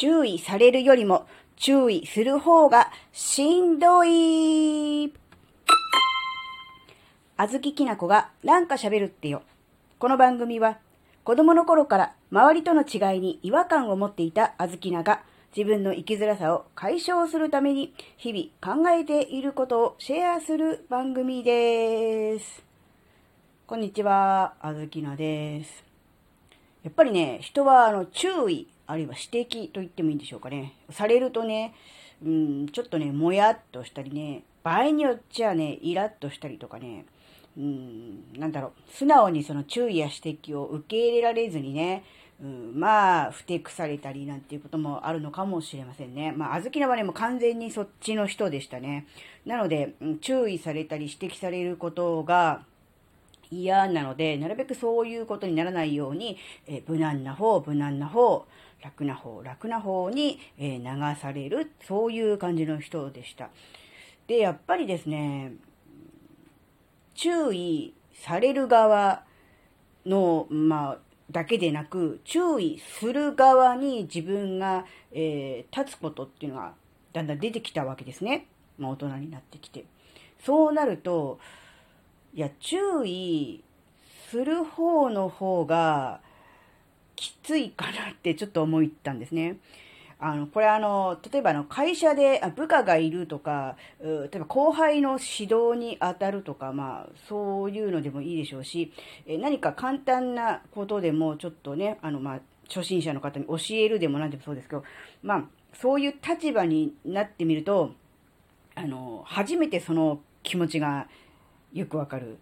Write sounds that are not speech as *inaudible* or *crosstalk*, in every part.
注意されるよりも注意する方がしんどい。あずききなこがなんか喋るってよ。この番組は子供の頃から周りとの違いに違和感を持っていたあずきなが自分の生きづらさを解消するために日々考えていることをシェアする番組です。こんにちは、あずきなです。やっぱりね、人はあの注意、あるいは指摘と言ってもいいんでしょうかね。されるとね、うん、ちょっとね、もやっとしたりね、場合によっちゃね、イラッとしたりとかね、うん、なんだろう、素直にその注意や指摘を受け入れられずにね、うん、まあ、ふてくされたりなんていうこともあるのかもしれませんね。まあ、あずきなはね、もう完全にそっちの人でしたね。なので、うん、注意されたり指摘されることが、嫌なので、なるべくそういうことにならないように、え無難な方、無難な方、楽な方、楽な方に、え流される、そういう感じの人でした。で、やっぱりですね、注意される側の、まあ、だけでなく、注意する側に自分が、えー、立つことっていうのがだんだん出てきたわけですね。まあ、大人になってきて。そうなると、いや、注意する方の方がついかなってちょっと思ったんですね。あの、これあの、例えばあの、会社で部下がいるとか、例えば後輩の指導に当たるとか、まあ、そういうのでもいいでしょうし、え何か簡単なことでもちょっとね、あの、まあ、初心者の方に教えるでも何でもそうですけど、まあ、そういう立場になってみると、あの、初めてその気持ちがよくわかる。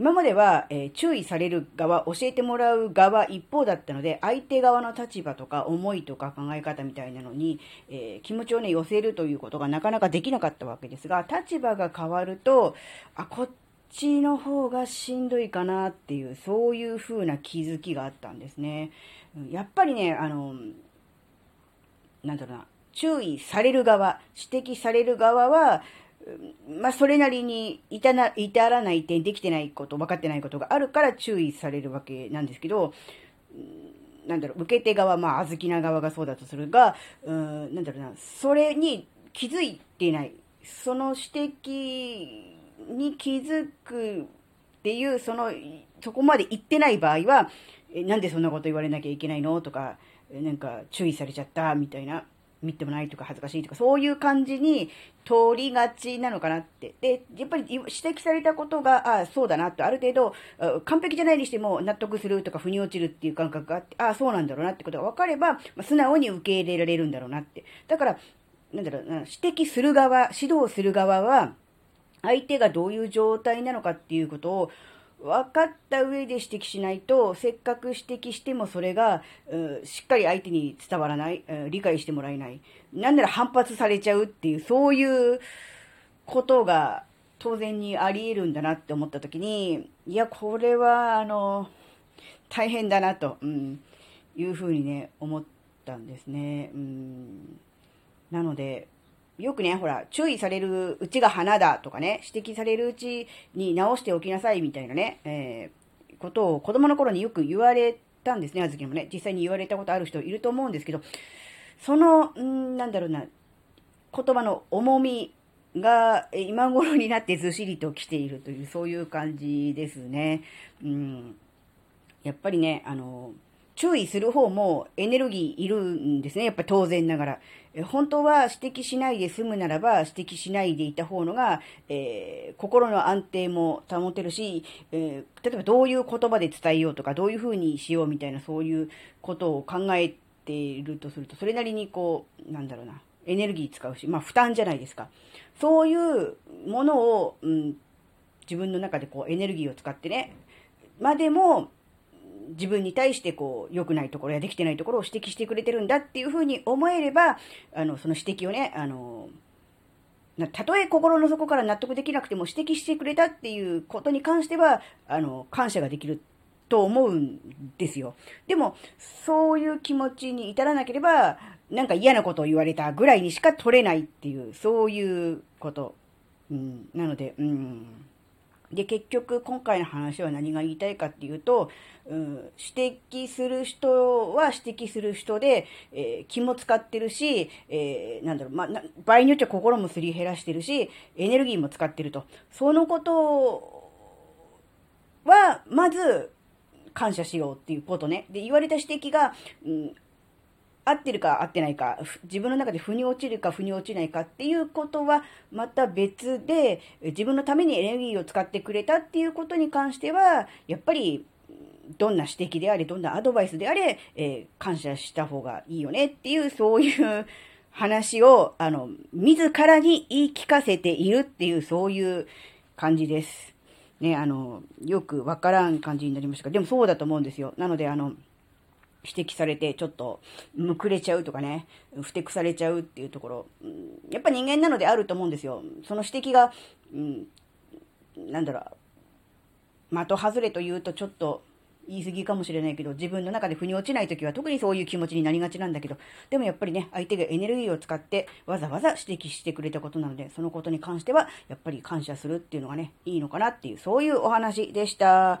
今までは、えー、注意される側、教えてもらう側一方だったので、相手側の立場とか思いとか考え方みたいなのに、えー、気持ちをね、寄せるということがなかなかできなかったわけですが、立場が変わると、あ、こっちの方がしんどいかなっていう、そういう風な気づきがあったんですね。やっぱりね、あの、なんだろうな、注意される側、指摘される側は、まあ、それなりに至らない点、できてないこと、分かってないことがあるから注意されるわけなんですけど、なんだろう、受け手側、まあ、小豆な側がそうだとするが、うん、なんだろうな、それに気づいてない、その指摘に気づくっていう、その、そこまで行ってない場合は、なんでそんなこと言われなきゃいけないの？とか、なんか注意されちゃった？みたいな。みっともないとか恥ずかしいとか、そういう感じに通りがちなのかなって。で、やっぱり指摘されたことが、ああ、そうだなと、ある程度、完璧じゃないにしても納得するとか、腑に落ちるっていう感覚があって、ああ、そうなんだろうなってことが分かれば、まあ、素直に受け入れられるんだろうなって。だから、なんだろうな、指摘する側、指導する側は、相手がどういう状態なのかっていうことを分かった上で指摘しないと、せっかく指摘してもそれが、しっかり相手に伝わらない、理解してもらえない。なんなら反発されちゃうっていう、そういうことが当然にあり得るんだなって思った時に、いや、これは、あの、大変だなと、うん、いうふうにね、思ったんですね。うん、なので、よくね、ほら、注意されるうちが花だとかね、指摘されるうちに直しておきなさいみたいなね、えー、ことを子供の頃によく言われたんですね、あずきもね。実際に言われたことある人いると思うんですけど、その、んなんだろうな、言葉の重みが今頃になってずしりと来ているという、そういう感じですね。うん。やっぱりね、あの、注意する方もエネルギーいるんですね。やっぱ当然ながら。本当は指摘しないで済むならば指摘しないでいた方のが、えー、心の安定も保てるし、えー、例えばどういう言葉で伝えようとか、どういう風にしようみたいなそういうことを考えているとすると、それなりにこう、なんだろうな、エネルギー使うし、まあ負担じゃないですか。そういうものを、うん、自分の中でこうエネルギーを使ってね、までも、自分に対してこう、良くないところやできてないところを指摘してくれてるんだっていうふうに思えれば、あの、その指摘をね、あの、たとえ心の底から納得できなくても指摘してくれたっていうことに関しては、あの、感謝ができると思うんですよ。でも、そういう気持ちに至らなければ、なんか嫌なことを言われたぐらいにしか取れないっていう、そういうこと。うん、なので、うん。で、結局、今回の話は何が言いたいかっていうと、うん、指摘する人は指摘する人で、えー、気も使ってるし、えー、なんだろう、まあ、場合によっては心もすり減らしてるし、エネルギーも使ってると。そのことは、まず、感謝しようっていうことね。で、言われた指摘が、うん、合ってるか合ってないか、自分の中で腑に落ちるか腑に落ちないかっていうことはまた別で、自分のためにエネルギーを使ってくれたっていうことに関しては、やっぱりどんな指摘であれ、どんなアドバイスであれ、えー、感謝した方がいいよねっていう、そういう *laughs* 話を、あの、自らに言い聞かせているっていう、そういう感じです。ね、あの、よくわからん感じになりましたが、でもそうだと思うんですよ。なので、あの、指摘されてちょっとむくれちゃうとかね、ふてくされちゃうっていうところ、やっぱ人間なのであると思うんですよ。その指摘が、うん、なんだろう、的外れというとちょっと言い過ぎかもしれないけど、自分の中で腑に落ちない時は特にそういう気持ちになりがちなんだけど、でもやっぱりね、相手がエネルギーを使ってわざわざ指摘してくれたことなので、そのことに関してはやっぱり感謝するっていうのがね、いいのかなっていう、そういうお話でした。